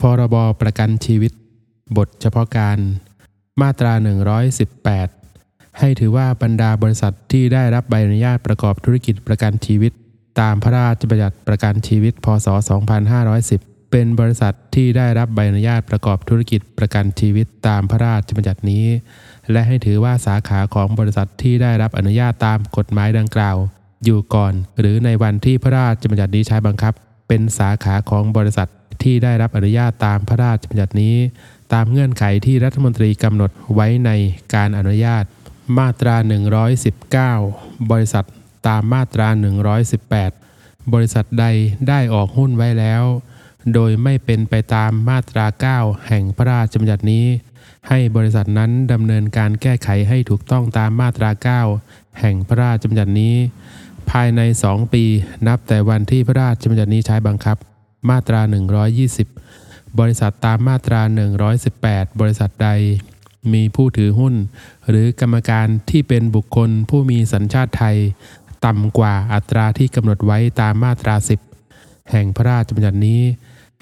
พรบประกันชีวิต บทเฉพาะการ มาตรา 118 ให้ถือว่าบรรดาบริษัทที่ได้รับใบอนุญาตประกอบธุรกิจประกันชีวิต ตามพระราชบัญญัติประกันชีวิต พศ 2510 เป็นบริษัทที่ได้รับใบอนุญาตประกอบธุรกิจประกันชีวิตตามพระราชบัญญัตินี้ และให้ถือว่าสาขาของบริษัทที่ได้รับอนุญาตตามกฎหมายดังกล่าว อยู่ก่อน หรือในวันที่พระราชบัญญัตินี้ใช้บังคับ เป็นสาขาของบริษัท ที่ได้รับอนุญาตตามพระราชบัญญัตินี้ ตามเงื่อนไขที่รัฐมนตรีกำหนดไว้ในการอนุญาต มาตรา 119 บริษัทตามมาตรา 118 บริษัทใดได้ออกหุ้นไว้แล้ว โดยไม่เป็นไปตามมาตรา 9 แห่งพระราชบัญญัตินี้ ให้บริษัทนั้นดำเนินการแก้ไขให้ถูกต้องตามมาตรา 9 แห่งพระราชบัญญัตินี้ ภายใน 2 ปีนับแต่วันที่พระราชบัญญัตินี้ใช้บังคับ มาตรา 120 บริษัทตามมาตรา 118 บริษัทใด มีผู้ถือหุ้น หรือกรรมการที่เป็นบุคคลผู้มีสัญชาติไทย ต่ำกว่าอัตราที่กำหนดไว้ตามมาตรา 10 แห่งพระราชบัญญัตินี้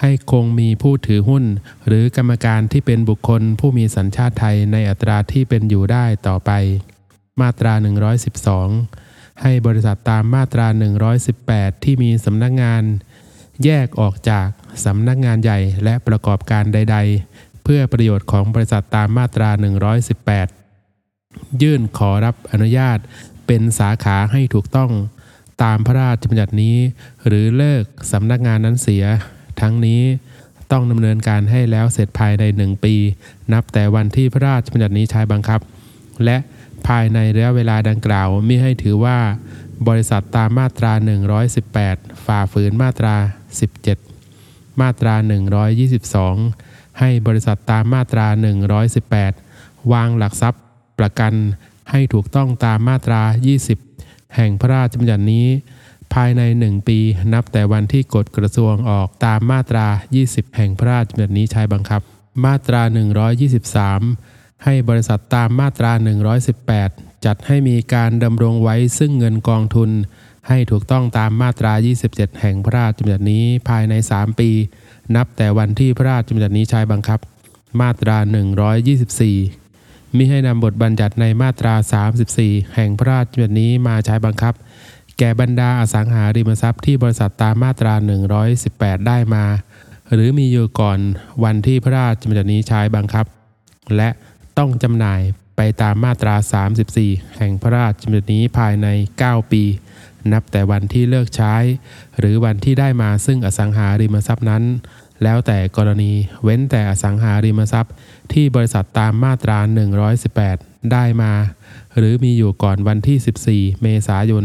ให้คงมีผู้ถือหุ้น หรือกรรมการที่เป็นบุคคลผู้มีสัญชาติไทยในอัตราที่เป็นอยู่ได้ต่อไป มาตรา 112ให้บริษัทตามมาตรา 118 ที่มีสำนักงาน แยกออกจากสำนักงานใหญ่และประกอบการใด ๆ เพื่อประโยชน์ของบริษัทตามมาตรา 118 ยื่นขอรับอนุญาตเป็นสาขาให้ถูกต้องตามพระราชบัญญัตินี้ หรือเลิกสำนักงานนั้นเสีย ทั้งนี้ต้องดำเนินการให้แล้วเสร็จภายในหนึ่งปี นับแต่วันที่พระราชบัญญัตินี้ใช้บังคับ และภายในระยะเวลาดังกล่าวมิให้ถือว่า บริษัทตามมาตรา 118 ฝ่าฝืนมาตรา 17 มาตรา 122 ให้บริษัทตามมาตรา 118 วางหลักทรัพย์ประกันให้ถูกต้องตามมาตรา 20 แห่งพระราชบัญญัตินี้ ภายใน 1 ปีนับแต่วันที่กฎกระทรวงออกตามมาตรา 20 แห่งพระราชบัญญัตินี้ใช้บังคับ มาตรา 123 ให้บริษัทตามมาตรา 118 จัดให้มีการดำรงไว้ซึ่งเงินกองทุน ให้ถูกต้องตามมาตรา 27 แห่งพระราชบัญญัตินี้ภายใน 3 ปี นับแต่วันที่พระราชบัญญัตินี้ใช้บังคับ มาตรา 124 มิให้นำบทบัญญัติในมาตรา 34 แห่งพระราชบัญญัตินี้มาใช้บังคับ แก่บรรดาอสังหาริมทรัพย์ที่บริษัทตามมาตรา 118 ได้มา หรือมีอยู่ก่อนวันที่พระราชบัญญัตินี้ใช้บังคับ และต้องจำหน่าย ไปตามมาตรา 34 แห่งพระราชบัญญัตินี้ภายใน 9 ปี นับแต่วันที่เลิกใช้ หรือวันที่ได้มาซึ่งอสังหาริมทรัพย์นั้น แล้วแต่กรณีเว้นแต่อสังหาริมทรัพย์ ที่บริษัทตามมาตรา 118 ได้มา หรือมีอยู่ก่อนวันที่ 14 เมษายน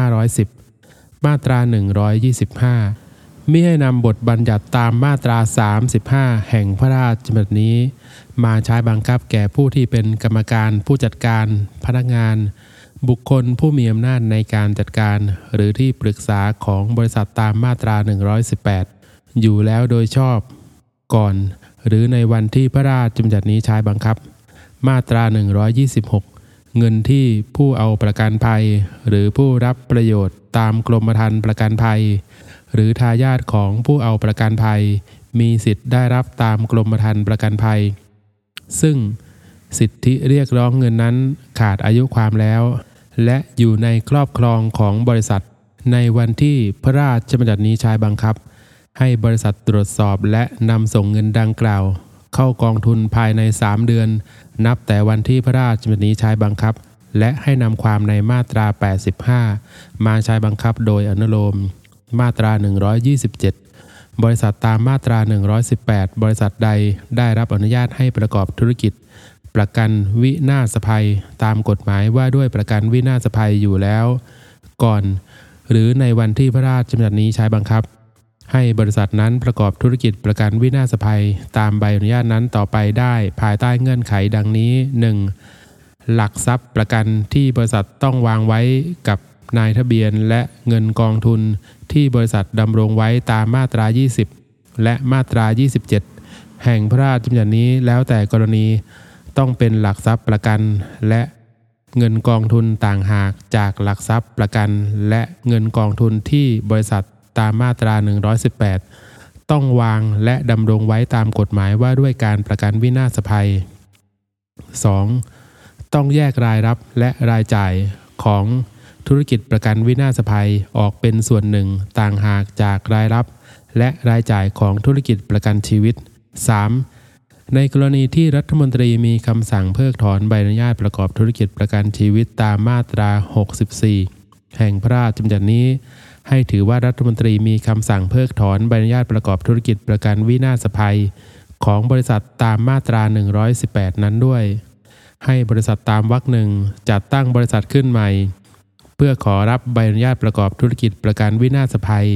2510 มาตรา 125มิให้นำบทบัญญัติตามมาตรา 35 แห่งพระราชบัญญัตินี้ มาใช้บังคับแก่ผู้ที่เป็นกรรมการ ผู้จัดการพนักงาน บุคคลผู้มีอำนาจในการจัดการ หรือที่ปรึกษาของบริษัทตามมาตรา 118 อยู่แล้วโดยชอบ ก่อน หรือในวันที่พระราชบัญญัตินี้ใช้บังคับ มาตรา 126เงินที่ผู้เอาประกันภัย หรือผู้รับประโยชน์ตามกรมธรรม์ประกันภัย หรือทายาทของผู้เอาประกันภัย มีสิทธิ์ได้รับตามกรมธรรม์ประกันภัย ซึ่งสิทธิเรียกร้องเงินนั้นขาดอายุความแล้ว และอยู่ในครอบครองของบริษัท ในวันที่พระราชบัญญัตินี้ใช้บังคับ ให้บริษัทตรวจสอบและนำส่งเงินดังกล่าว เข้ากองทุนภายใน 3 เดือน นับแต่วันที่พระราชบัญญัตินี้ใช้บังคับ และให้นำความในมาตรา 85 มาใช้บังคับโดยอนุโลม มาตรา 127 บริษัทตามมาตรา 118 บริษัทใดได้รับอนุญาตให้ประกอบธุรกิจ ประกันวินาศภัย ตามกฎหมายว่าด้วยประกันวินาศภัยอยู่แล้ว ก่อน หรือในวันที่พระราชบัญญัตินี้ใช้บังคับ ให้บริษัทนั้นประกอบธุรกิจประกันวินาศภัย ตามใบอนุญาตนั้นต่อไปได้ภายใต้เงื่อนไขดังนี้ 1. หลักทรัพย์ประกันที่บริษัทต้องวางไว้กับนายทะเบียนและเงินกองทุน ที่บริษัทดำรงไว้ตามมาตรา 20 และมาตรา 27 แห่งพระราชบัญญัตินี้แล้วแต่กรณีต้องเป็นหลักทรัพย์ประกัน และเงินกองทุนต่างหากจากหลักทรัพย์ประกัน และเงินกองทุนที่บริษัทตามมาตรา 118 ต้องวางและดำรงไว้ตามกฎหมายว่าด้วยการประกันวินาศภัย 2. ต้องแยกรายรับและรายจ่ายของ ธุรกิจประกันวินาศภัยออกเป็นส่วนหนึ่งต่างหากจากรายรับ และรายจ่ายของธุรกิจประกันชีวิต 3. ในกรณีที่รัฐมนตรีมีคำสั่งเพิกถอนใบอนุญาตประกอบธุรกิจประกันชีวิตตามมาตรา 64 แห่งพระราชบัญญัตินี้ ให้ถือว่ารัฐมนตรีมีคำสั่งเพิกถอนใบอนุญาตประกอบธุรกิจประกันวินาศภัย ของบริษัทตามมาตรา 118 นั้นด้วย ให้บริษัทตามวรรคหนึ่งจัดตั้งบริษัทขึ้นใหม่ เพื่อขอรับใบอนุญาตประกอบธุรกิจประกันวินาศภัย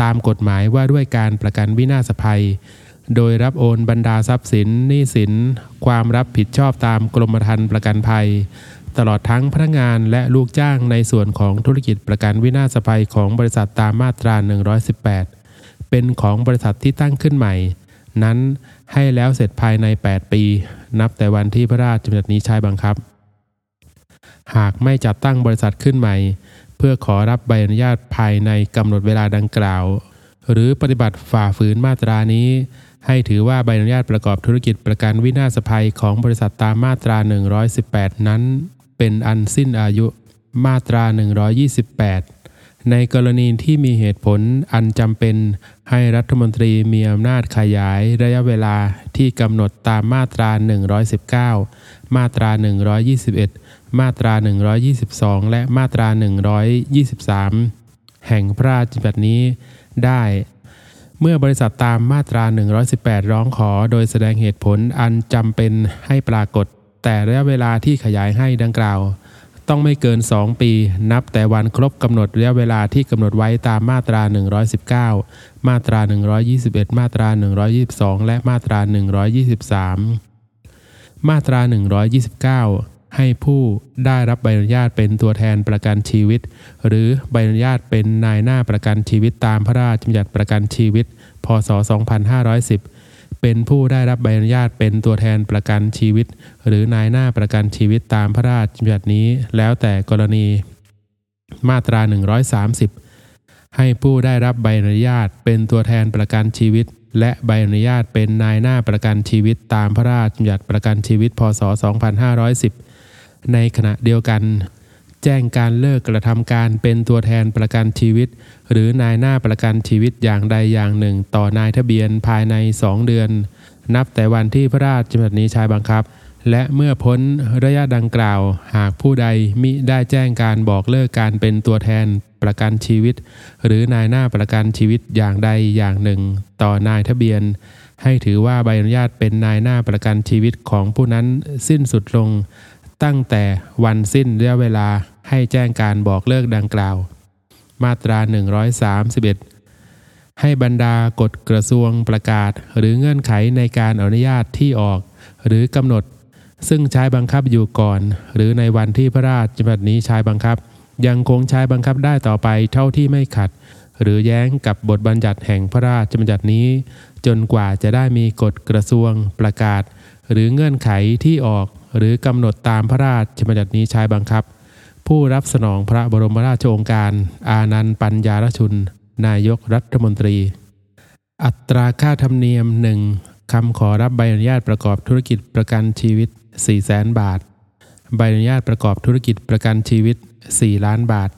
ตามกฎหมายว่าด้วยการประกันวินาศภัย โดยรับโอนบรรดาทรัพย์สินหนี้สิน ความรับผิดชอบตามกรมธรรม์ประกันภัย ตลอดทั้งพนักงานและลูกจ้างในส่วนของธุรกิจประกันวินาศภัยของบริษัทตามมาตรา 118 เป็นของบริษัทที่ตั้งขึ้นใหม่ นั้นให้แล้วเสร็จภายใน 8 ปี นับแต่วันที่พระราชบัญญัตินี้ใช้บังคับ หากไม่จัดตั้งบริษัทขึ้นใหม่ เพื่อขอรับใบอนุญาตภายในกำหนดเวลาดังกล่าว หรือปฏิบัติฝ่าฝืนมาตรานี้ ให้ถือว่าใบอนุญาตประกอบธุรกิจประกันวินาศภัยของบริษัทตามมาตรา 118 นั้น เป็นอันสิ้นอายุมาตรา 128 ในกรณีที่มีเหตุผลอันจำเป็นให้รัฐมนตรีมีอำนาจขยายระยะเวลาที่กำหนดตามมาตรา 119 มาตรา 121 มาตรา 122 และมาตรา 123 แห่งพระราชบัญญัตินี้ได้ เมื่อบริษัทตามมาตรา 118 ร้องขอโดยแสดงเหตุผลอันจำเป็นให้ปรากฏ แต่ระยะเวลาที่ขยายให้ดังกล่าว ต้องไม่เกิน 2 ปี นับแต่วันครบกำหนดระยะเวลาที่กำหนดไว้ตามมาตรา 119 มาตรา 121 มาตรา 122 และมาตรา 123 มาตรา 129 ให้ผู้ได้รับใบอนุญาตเป็นตัวแทนประกันชีวิต หรือใบอนุญาตเป็นนายหน้าประกันชีวิตตามพระราชบัญญัติประกันชีวิต พศ 2510 เป็นผู้ได้รับใบอนุญาตเป็นตัวแทนประกันชีวิต หรือนายหน้าประกันชีวิตตามพระราชบัญญัตินี้ แล้วแต่กรณี มาตรา 130ให้ผู้ได้รับใบอนุญาตเป็นตัวแทนประกันชีวิต และใบอนุญาตเป็นนายหน้าประกันชีวิตตามพระราชบัญญัติประกันชีวิต พศ 2510 ในขณะเดียวกัน แจ้งการเลิกกระทำการเป็นตัวแทนประกันชีวิต หรือนายหน้าประกันชีวิตอย่างใดอย่างหนึ่ง ต่อนายทะเบียนภายใน 2 เดือน นับแต่วันที่พระราชบัญญัตินี้ใช้บังคับ และเมื่อพ้นระยะดังกล่าว หากผู้ใดมิได้แจ้งการบอกเลิกการเป็นตัวแทนประกันชีวิต หรือนายหน้าประกันชีวิตอย่างใดอย่างหนึ่ง ต่อนายทะเบียน ให้ถือว่าใบอนุญาตเป็นนายหน้าประกันชีวิตของผู้นั้นสิ้นสุดลง ตั้งแต่วันสิ้นระยะเวลาให้แจ้งการบอกเลิกดังกล่าว มาตรา 131ให้บรรดากฎกระทรวงประกาศ หรือเงื่อนไขในการอนุญาตที่ออก หรือกำหนด ซึ่งใช้บังคับอยู่ก่อน หรือในวันที่พระราชบัญญัตินี้ใช้บังคับ ยังคงใช้บังคับได้ต่อไปเท่าที่ไม่ขัด หรือแย้งกับบทบัญญัติแห่งพระราชบัญญัตินี้ จนกว่าจะได้มีกฎกระทรวงประกาศ หรือเงื่อนไขที่ออก หรือกำหนดตามพระราชบัญญัตินี้ใช้บังคับ ผู้รับสนองพระบรมราชโองการ อานันต์ปัญญารชุน นายกรัฐมนตรี อัตราค่าธรรมเนียม 1. คำขอรับใบอนุญาตประกอบธุรกิจประกันชีวิต 4 0 0 0 0 0 บาท ใบอนุญาตประกอบธุรกิจประกันชีวิต 4 ล้านบาท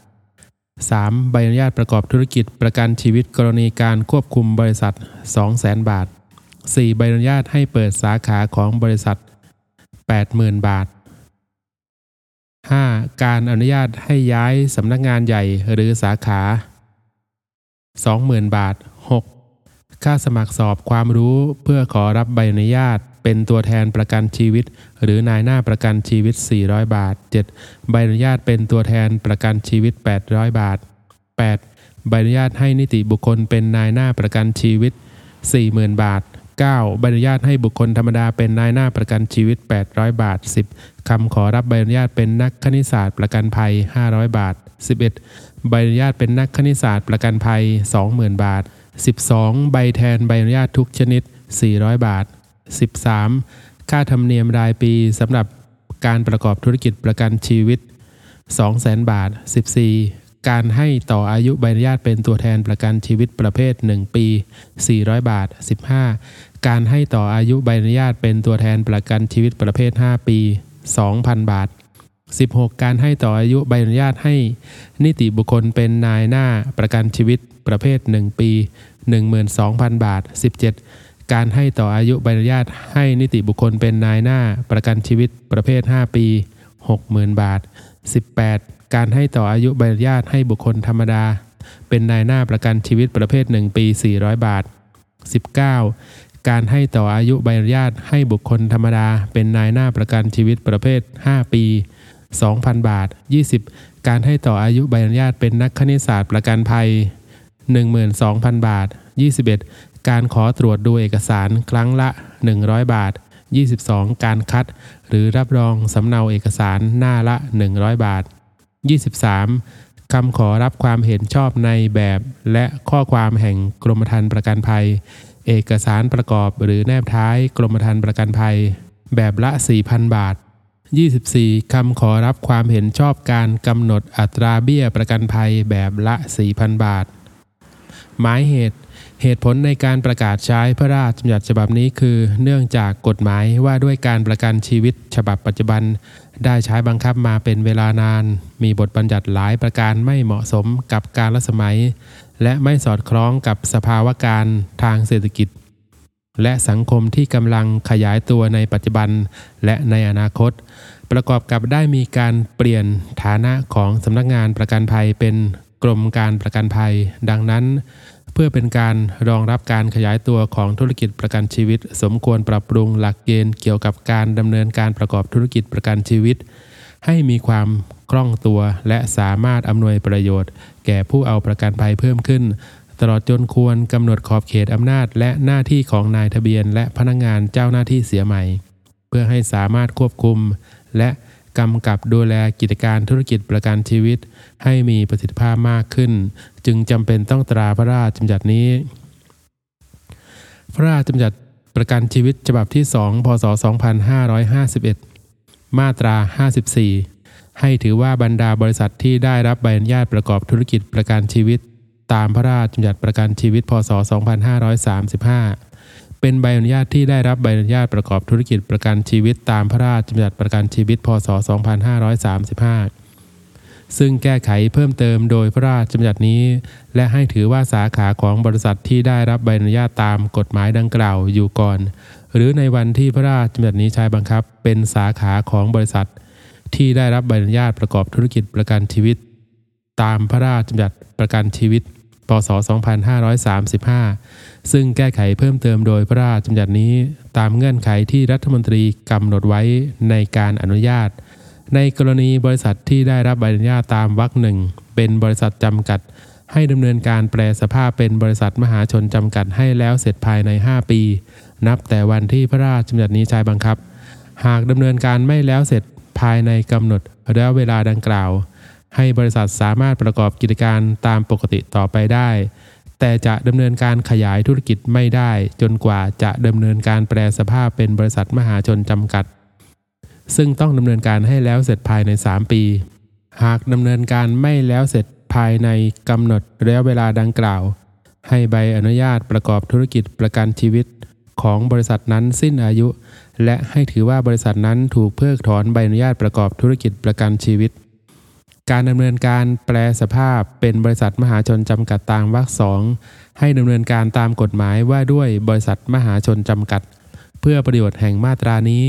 3. ใบอนุญาตประกอบธุรกิจประกันชีวิตกรณีการควบคุมบริษัท 200,000 บาท 4. ใบอนุญาตให้เปิดสาขาของบริษัท 80,000 บาท 5. การอนุญาตให้ย้ายสำนักงานใหญ่หรือสาขา 20,000 บาท 6. ค่าสมัครสอบความรู้เพื่อขอรับใบอนุญาต เป็นตัวแทนประกันชีวิต หรือนายหน้าประกันชีวิต 400 บาท 7. ใบอนุญาตเป็นตัวแทนประกันชีวิต 800 บาท 8. ใบอนุญาตให้นิติบุคคลเป็นนายหน้าประกันชีวิต 40,000 บาท 9. ใบอนุญาตให้บุคคลธรรมดาเป็นนายหน้าประกันชีวิต 800 บาท 10. คำขอรับใบอนุญาตเป็นนักคณิตศาสตร์ประกันภัย 500 บาท 11. ใบอนุญาตเป็นนักคณิตศาสตร์ประกันภัย 20,000 บาท 12. ใบแทนใบอนุญาตทุกชนิด 400 บาท 13. ค่าธรรมเนียมรายปีสำหรับการประกอบธุรกิจประกันชีวิต 200,000 บาท 14. การให้ต่ออายุใบอนุญาตเป็นตัวแทนประกันชีวิตประเภท 1 ปี 400 บาท 15 การให้ต่ออายุใบอนุญาตเป็นตัวแทนประกันชีวิตประเภท 5 ปี 2,000 บาท 16 การให้ต่ออายุใบอนุญาตให้ นิติบุคคลเป็นนายหน้าประกันชีวิตประเภท 1 ปี 12,000 บาท 17 การให้ต่ออายุใบอนุญาตให้นิติบุคคลเป็นนายหน้าประกันชีวิตประเภท 5 ปี 60,000 บาท 18 การให้ต่ออายุใบอนุญาตให้บุคคลธรรมดา เป็นนายหน้าประกันชีวิตประเภท 1 ปี 400 บาท 19 การให้ต่ออายุใบอนุญาตให้บุคคลธรรมดา เป็นนายหน้าประกันชีวิตประเภท 5 ปี 2,000 บาท 20 การให้ต่ออายุใบอนุญาตเป็นนักคณิตศาสตร์ประกันภัย 12,000 บาท 21 การขอตรวจดูเอกสารครั้งละ 100 บาท 22 การคัด หรือรับรองสำเนาเอกสารหน้าละ 100 บาท 23. คำขอรับความเห็นชอบในแบบ และข้อความแห่งกรมธรรม์ประกันภัย เอกสารประกอบหรือแนบท้ายกรมธรรม์ประกันภัย แบบละ 4,000 บาท 24. คำขอรับความเห็นชอบการกำหนดอัตราเบี้ยประกันภัยแบบละ 4,000 บาท หมายเหตุ เหตุผลในการประกาศใช้พระราชบัญญัติฉบับนี้คือ เนื่องจากกฎหมายว่าด้วยการประกันชีวิตฉบับปัจจุบัน ได้ใช้บังคับมาเป็นเวลานาน มีบทบัญญัติหลายประการไม่เหมาะสมกับการละสมัย และไม่สอดคล้องกับสภาวะการทางเศรษฐกิจ และสังคมที่กำลังขยายตัวในปัจจุบันและในอนาคต ประกอบกับได้มีการเปลี่ยนฐานะของสำนักงานประกันภัยเป็นกรมการประกันภัย ดังนั้น พื่อเป็นการรองรับการขยายตัวของธุรกิจประกันชีวิต สมควรปรับปรุงหลักเกณฑ์เกี่ยวกับการดำเนินการประกอบธุรกิจประกันชีวิต ให้มีความคล่องตัวและสามารถอำนวยประโยชน์ แก่ผู้เอาประกันภัยเพิ่มขึ้น ตลอดจนควรกำหนดขอบเขตอำนาจ และหน้าที่ของนายทะเบียน และพนักงานเจ้าหน้าที่เสียใหม่ เพื่อให้สามารถควบคุม และ กำกับดูแลกิจการธุรกิจประกันชีวิต ให้มีประสิทธิภาพมากขึ้น จึงจำเป็นต้องตราพระราชบัญญัตินี้ พระราชบัญญัติประกันชีวิตฉบับที่ 2 พศ 2551 มาตรา 54 ให้ถือว่าบรรดาบริษัทที่ได้รับใบอนุญาตประกอบธุรกิจประกันชีวิต ตามพระราชบัญญัติประกันชีวิต พศ 2535 เป็นใบอนุญาตที่ได้รับใบอนุญาตประกอบธุรกิจประกันชีวิตตามพระราชบัญญัติประกันชีวิต พศ 2535 ซึ่งแก้ไขเพิ่มเติมโดยพระราชบัญญัตินี้ และให้ถือว่าสาขาของบริษัทที่ได้รับใบอนุญาตตามกฎหมายดังกล่าวอยู่ก่อน หรือในวันที่พระราชบัญญัตินี้ใช้บังคับ เป็นสาขาของบริษัท ที่ได้รับใบอนุญาตประกอบธุรกิจประกันชีวิต ตามพระราชบัญญัติประกันชีวิต พศ 2535 ซึ่งแก้ไขเพิ่มเติมโดยพระราชบัญญัตินี้ ตามเงื่อนไขที่รัฐมนตรีกำหนดไว้ในการอนุญาต ในกรณีบริษัทที่ได้รับใบอนุญาตตามวรรคหนึ่งเป็นบริษัทจำกัด ให้ดำเนินการแปลสภาพเป็นบริษัทมหาชนจำกัดให้แล้วเสร็จภายใน 5 ปี นับแต่วันที่พระราชบัญญัตินี้ใช้บังคับ หากดำเนินการไม่แล้วเสร็จภายในกำหนดระยะเวลาดังกล่าว ให้บริษัทสามารถประกอบกิจการตามปกติต่อไปได้ แต่จะดำเนินการขยายธุรกิจไม่ได้ จนกว่าจะดำเนินการแปลสภาพเป็นบริษัทมหาชนจำกัด ซึ่งต้องดำเนินการให้แล้วเสร็จภายใน 3 ปี หากดำเนินการไม่แล้วเสร็จภายในกำหนดระยะเวลาดังกล่าว ให้ใบอนุญาตประกอบธุรกิจประกันชีวิตของบริษัทนั้นสิ้นอายุ และให้ถือว่าบริษัทนั้นถูกเพิกถอนใบอนุญาตประกอบธุรกิจประกันชีวิต การดำเนินการแปลสภาพเป็นบริษัทมหาชนจำกัดตามวรรคสองให้ดำเนินการตามกฎหมายว่าด้วยบริษัทมหาชนจำกัด เพื่อประโยชน์แห่งมาตรานี้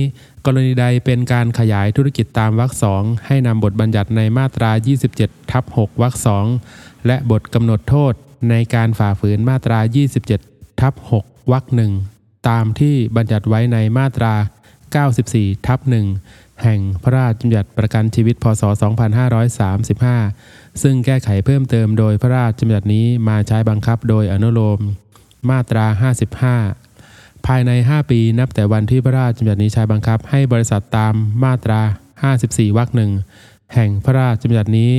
กรณีใดเป็นการขยายธุรกิจตามวรรคสองให้นำบทบัญญัติในมาตรา 27ทับ6วรรคสองและบทกำหนดโทษในการฝ่าฝืนมาตรา 27ทับ6วรรคหนึ่งตามที่บัญญัติไว้ในมาตรา 94ทับ1 แห่งพระราชบัญญัติประกันชีวิตพศ 2535 ซึ่งแก้ไขเพิ่มเติมโดยพระราชบัญญัตินี้มาใช้บังคับโดยอนุโลม มาตรา 55 ภายใน 5 ปีนับแต่วันที่พระราชบัญญัตินี้ใช้บังคับให้บริษัทตามมาตรา 54 วรรคหนึ่งแห่งพระราชบัญญัตินี้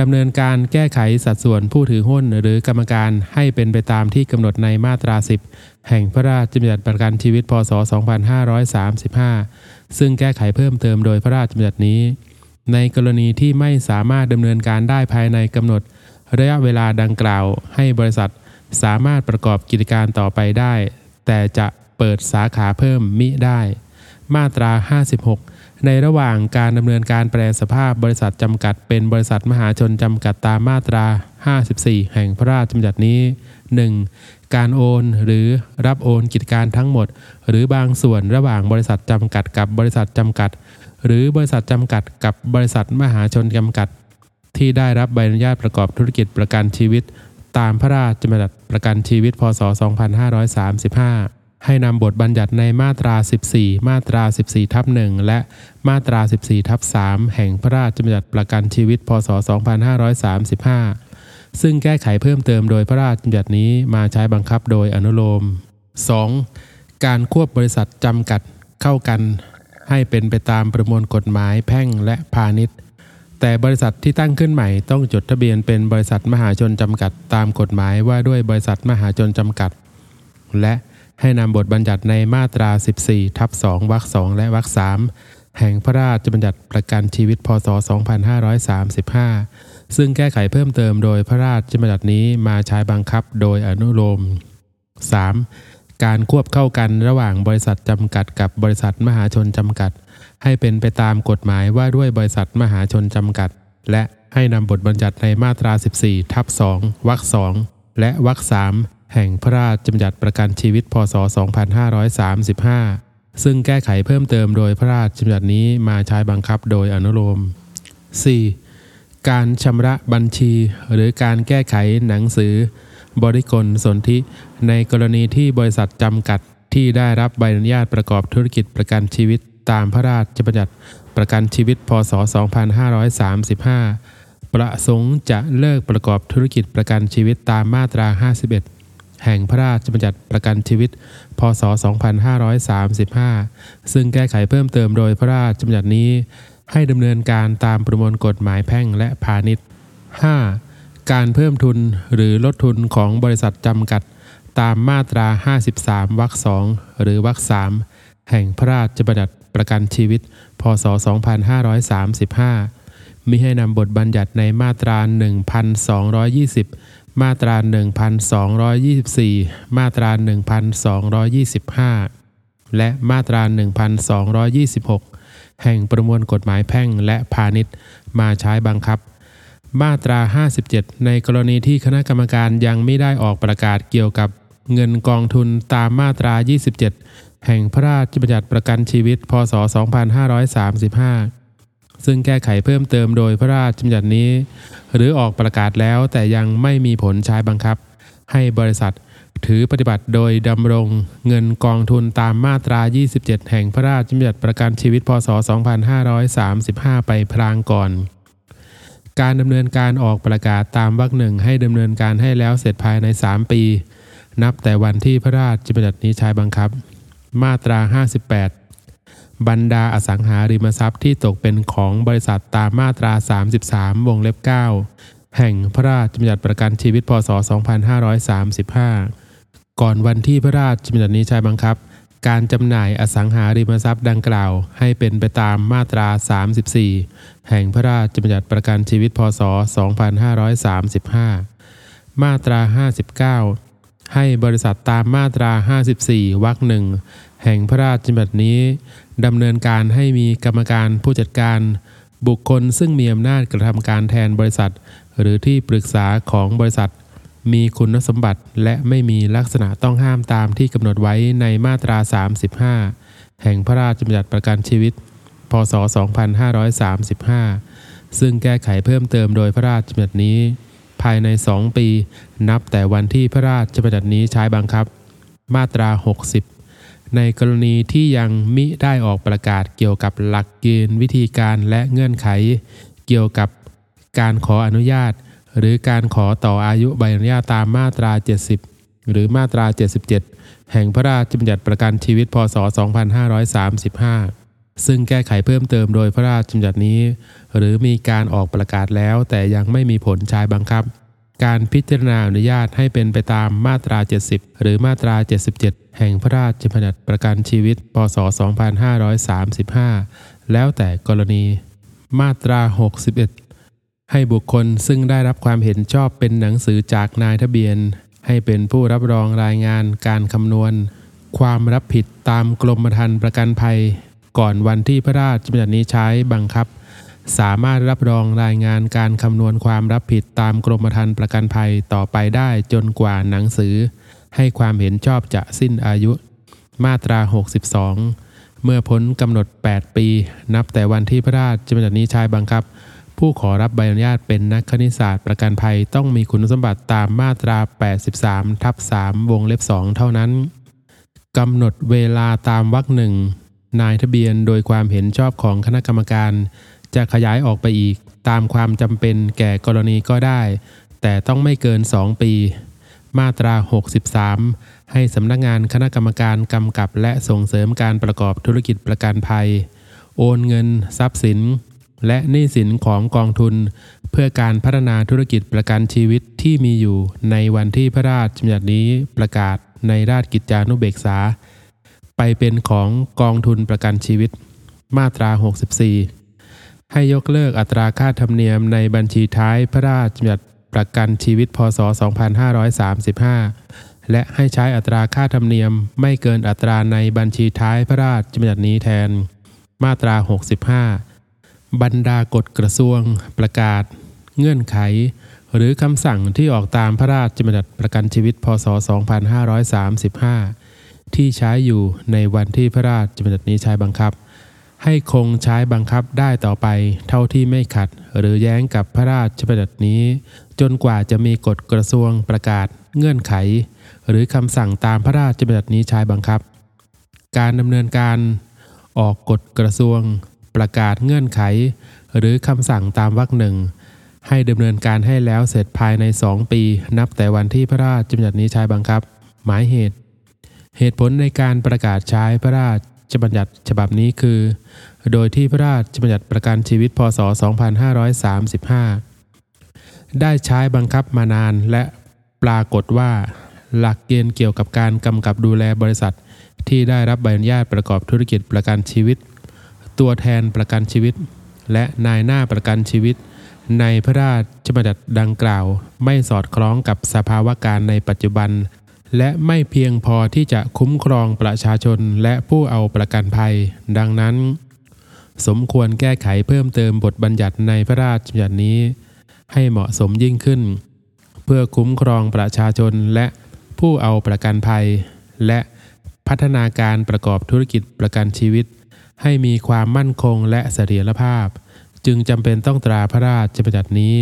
ดำเนินการแก้ไขสัดส่วนผู้ถือหุ้นหรือกรรมการให้เป็นไปตามที่กำหนดในมาตรา 10 แห่งพระราชบัญญัติประกันชีวิตพศ 2535 ซึ่งแก้ไขเพิ่มเติมโดยพระราชบัญญัตินี้ ในกรณีที่ไม่สามารถดำเนินการได้ภายในกำหนด ระยะเวลาดังกล่าวให้บริษัทสามารถประกอบกิจการต่อไปได้ แต่จะเปิดสาขาเพิ่มมิได้ มาตรา 56 ในระหว่างการดำเนินการแปลสภาพบริษัทจำกัด เป็นบริษัทมหาชนจำกัดตามมาตรา 54 แห่งพระราชบัญญัตินี้ 1. การโอน หรือรับโอนกิจการทั้งหมด หรือบางส่วนระหว่างบริษัทจำกัดกับบริษัทจำกัด หรือบริษัทจำกัดกับบริษัทมหาชนจำกัด ที่ได้รับใบอนุญาตประกอบธุรกิจประกันชีวิต ตามพระราชบัญญัติประกันชีวิต พศ 2535 ให้นำบทบัญญัติในมาตรา 14 มาตรา 14ทับ1และมาตรา 14ทับ3แห่งพระราชบัญญัติประกันชีวิต พศ 2535 ซึ่งแก้ไขเพิ่มเติมโดยพระราชบัญญัตินี้มาใช้บังคับโดยอนุโลม 2. การควบบริษัทจำกัดเข้ากัน ให้เป็นไปตามประมวลกฎหมายแพ่งและพาณิชย์ แต่บริษัทที่ตั้งขึ้นใหม่ต้องจดทะเบียนเป็นบริษัทมหาชนจำกัดตามกฎหมายว่าด้วยบริษัทมหาชนจำกัด และให้นำบทบัญญัติในมาตรา 14 ทับ 2 วรรค 2 และวรรค 3 แห่งพระราชบัญญัติประกันชีวิต พศ 2535 ซึ่งแก้ไขเพิ่มเติมโดยพระราชบัญญัตินี้มาใช้บังคับโดยอนุโลม 3. การควบเข้ากันระหว่างบริษัทจำกัดกับบริษัทมหาชนจำกัด ให้เป็นไปตามกฎหมายว่าด้วยบริษัทมหาชนจำกัด และให้นำบทบัญญัติในมาตรา 14 ทับ 2 วรรค 2 และวรรค 3 แห่งพระราชบัญญัติประกันชีวิต พศ 2535 ซึ่งแก้ไขเพิ่มเติมโดยพระราชบัญญัตินี้มาใช้บังคับโดยอนุโลม 4. การชำระบัญชี หรือการแก้ไขหนังสือ บริกลสนธิ ในกรณีที่บริษัทจำกัดที่ได้รับใบอนุญาตประกอบธุรกิจประกันชีวิตตามพระราชบัญญัติประกันชีวิต พศ 2535 ประสงค์จะเลิกประกอบธุรกิจประกันชีวิตตามมาตรา 51 แห่งพระราชบัญญัติประกันชีวิต พศ 2535 ซึ่งแก้ไขเพิ่มเติมโดยพระราชบัญญัตินี้ ให้ดำเนินการตามประมวลกฎหมายแพ่งและพาณิชย์ 5. การเพิ่มทุนหรือลดทุนของบริษัทจำกัด ตามมาตรา 53 วรรค2หรือวรรค3แห่งพระราชบัญญัติประกันชีวิต พศ 2535 มิให้นำบทบัญญัติในมาตรา 1220 มาตรา 1224 มาตรา 1225 และมาตรา 1226 แห่งประมวลกฎหมายแพ่งและพาณิชย์ มาใช้บังคับ มาตรา 57 ในกรณีที่คณะกรรมการยังไม่ได้ออกประกาศเกี่ยวกับเงินกองทุนตามมาตรา 27 แห่งพระราชบัญญัติประกันชีวิต พศ 2535 ซึ่งแก้ไขเพิ่มเติมโดยพระราชบัญญัตินี้ หรือออกประกาศแล้วแต่ยังไม่มีผลใช้บังคับ ให้บริษัท ถือปฏิบัติโดยดำรงเงินกองทุนตามมาตรา 27 แห่งพระราชบัญญัติประกันชีวิตพศ 2535 ไปพลางก่อน การดำเนินการออกประกาศตามวรรคหนึ่งให้ดำเนินการให้แล้วเสร็จภายใน 3 ปี นับแต่วันที่พระราชบัญญัตินี้ใช้บังคับ มาตรา 58 บรรดาอสังหาริมทรัพย์ที่ตกเป็นของบริษัทตามมาตรา 33 วงเล็บ 9แห่งพระราชบัญญัติประกันชีวิตพศ 2535 ก่อนวันที่พระราชบัญญัตินี้ใช้บังคับ การจำหน่ายอสังหาริมทรัพย์ดังกล่าว ให้เป็นไปตามมาตรา 34 แห่งพระราชบัญญัติประกันชีวิตพศ 2535 มาตรา 59 ให้บริษัทตามมาตรา 54 วรรคหนึ่งแห่งพระราชบัญญัตินี้ดำเนินการให้มีกรรมการผู้จัดการ บุคคลซึ่งมีอำนาจกระทำการแทนบริษัท หรือที่ปรึกษาของบริษัท มีคุณสมบัติและไม่มีลักษณะต้องห้ามตามที่กำหนดไว้ในมาตรา 35 แห่งพระราชบัญญัติประกันชีวิต พศ 2535 ซึ่งแก้ไขเพิ่มเติมโดยพระราชบัญญัตินี้ ภายใน 2 ปี นับแต่วันที่พระราชบัญญัตินี้ใช้บังคับ มาตรา 60 ในกรณีที่ยังมิได้ออกประกาศเกี่ยวกับหลักเกณฑ์วิธีการและเงื่อนไข เกี่ยวกับการขออนุญาต หรือการขอต่ออายุใบอนุญาตตามมาตรา 70 หรือมาตรา 77 แห่งพระราชบัญญัติประกันชีวิตพศ 2535 ซึ่งแก้ไขเพิ่มเติมโดยพระราชบัญญัตินี้ หรือมีการออกประกาศแล้วแต่ยังไม่มีผลใช้บังคับ การพิจารณาอนุญาตให้เป็นไปตามมาตรา 70 หรือมาตรา 77 แห่งพระราชบัญญัติประกันชีวิต พศ 2535 แล้วแต่กรณี มาตรา 61 ให้บุคคลซึ่งได้รับความเห็นชอบเป็นหนังสือจากนายทะเบียน ให้เป็นผู้รับรองรายงานการคำนวณ ความรับผิดตามกรมธรรม์ประกันภัย ก่อนวันที่พระราชบัญญัตินี้ใช้บังคับ สามารถรับรองรายงานการคำนวณความรับผิดตามกรมธรรม์ประกันภัยต่อไปได้จนกว่าหนังสือ ให้ความเห็นชอบจะสิ้นอายุ มาตรา 62 เมื่อพ้นกำหนด 8 ปี นับแต่วันที่พระราชบัญญัตินี้ใช้บังคับ ผู้ขอรับใบอนุญาตเป็นนักคณิตศาสตร์ประกันภัยต้องมีคุณสมบัติตามมาตรา 83 ทับ 3 วงเล็บ 2 เท่านั้นกำหนดเวลาตามวรรคหนึ่งนายทะเบียนโดยความเห็นชอบของคณะกรรมการ จะขยายออกไปอีก ตามความจำเป็นแก่กรณีก็ได้ แต่ต้องไม่เกิน 2 ปี มาตรา 63 ให้สำนักงานคณะกรรมการกำกับและส่งเสริมการประกอบธุรกิจประกันภัย โอนเงิน ทรัพย์สิน และหนี้สินของกองทุน เพื่อการพัฒนาธุรกิจประกันชีวิตที่มีอยู่ในวันที่พระราชบัญญัตินี้ประกาศในราชกิจจานุเบกษา ไปเป็นของกองทุนประกันชีวิต มาตรา 64 ให้ยกเลิกอัตราค่าธรรมเนียมในบัญชีท้ายพระราชบัญญัติประกันชีวิตพศ 2535และให้ใช้อัตราค่าธรรมเนียมไม่เกินอัตราในบัญชีท้ายพระราชบัญญัตินี้แทน มาตรา 65 บรรดากฎกระทรวง ประกาศ เงื่อนไข หรือคำสั่งที่ออกตามพระราชบัญญัติประกันชีวิต พศ 2535 ที่ใช้อยู่ในวันที่พระราชบัญญัตินี้ใช้บังคับ ให้คงใช้บังคับได้ต่อไป เท่าที่ไม่ขัด หรือแย้งกับพระราชบัญญัตินี้ จนกว่าจะมีกฎกระทรวงประกาศ เงื่อนไข หรือคำสั่งตามพระราชบัญญัตินี้ใช้บังคับ การดำเนินการออกกฎกระทรวง ประกาศเงื่อนไข หรือคำสั่งตามวรรคหนึ่งให้ดำเนินการให้แล้วเสร็จภายใน 2 ปี นับแต่วันที่พระราชบัญญัตินี้ใช้บังคับ หมายเหตุ เหตุผลในการประกาศใช้พระราชบัญญัติฉบับนี้คือ โดยที่พระราชบัญญัติประกันชีวิตพศ 2535 ได้ใช้บังคับมานานและปรากฏว่า หลักเกณฑ์เกี่ยวกับการกำกับดูแลบริษัท ที่ได้รับใบอนุญาตประกอบธุรกิจประกันชีวิต ตัวแทนประกันชีวิต และนายหน้าประกันชีวิต ในพระราชบัญญัติดังกล่าว ไม่สอดคล้องกับสภาวะการในปัจจุบัน และไม่เพียงพอที่จะคุ้มครองประชาชนและผู้เอาประกันภัย ดังนั้น สมควรแก้ไขเพิ่มเติมบทบัญญัติในพระราชบัญญัตินี้ ให้เหมาะสมยิ่งขึ้น เพื่อคุ้มครองประชาชนและผู้เอาประกันภัย และพัฒนาการประกอบธุรกิจประกันชีวิต ให้มีความมั่นคงและเสถียรภาพ จึงจำเป็นต้องตราพระราชบัญญัตินี้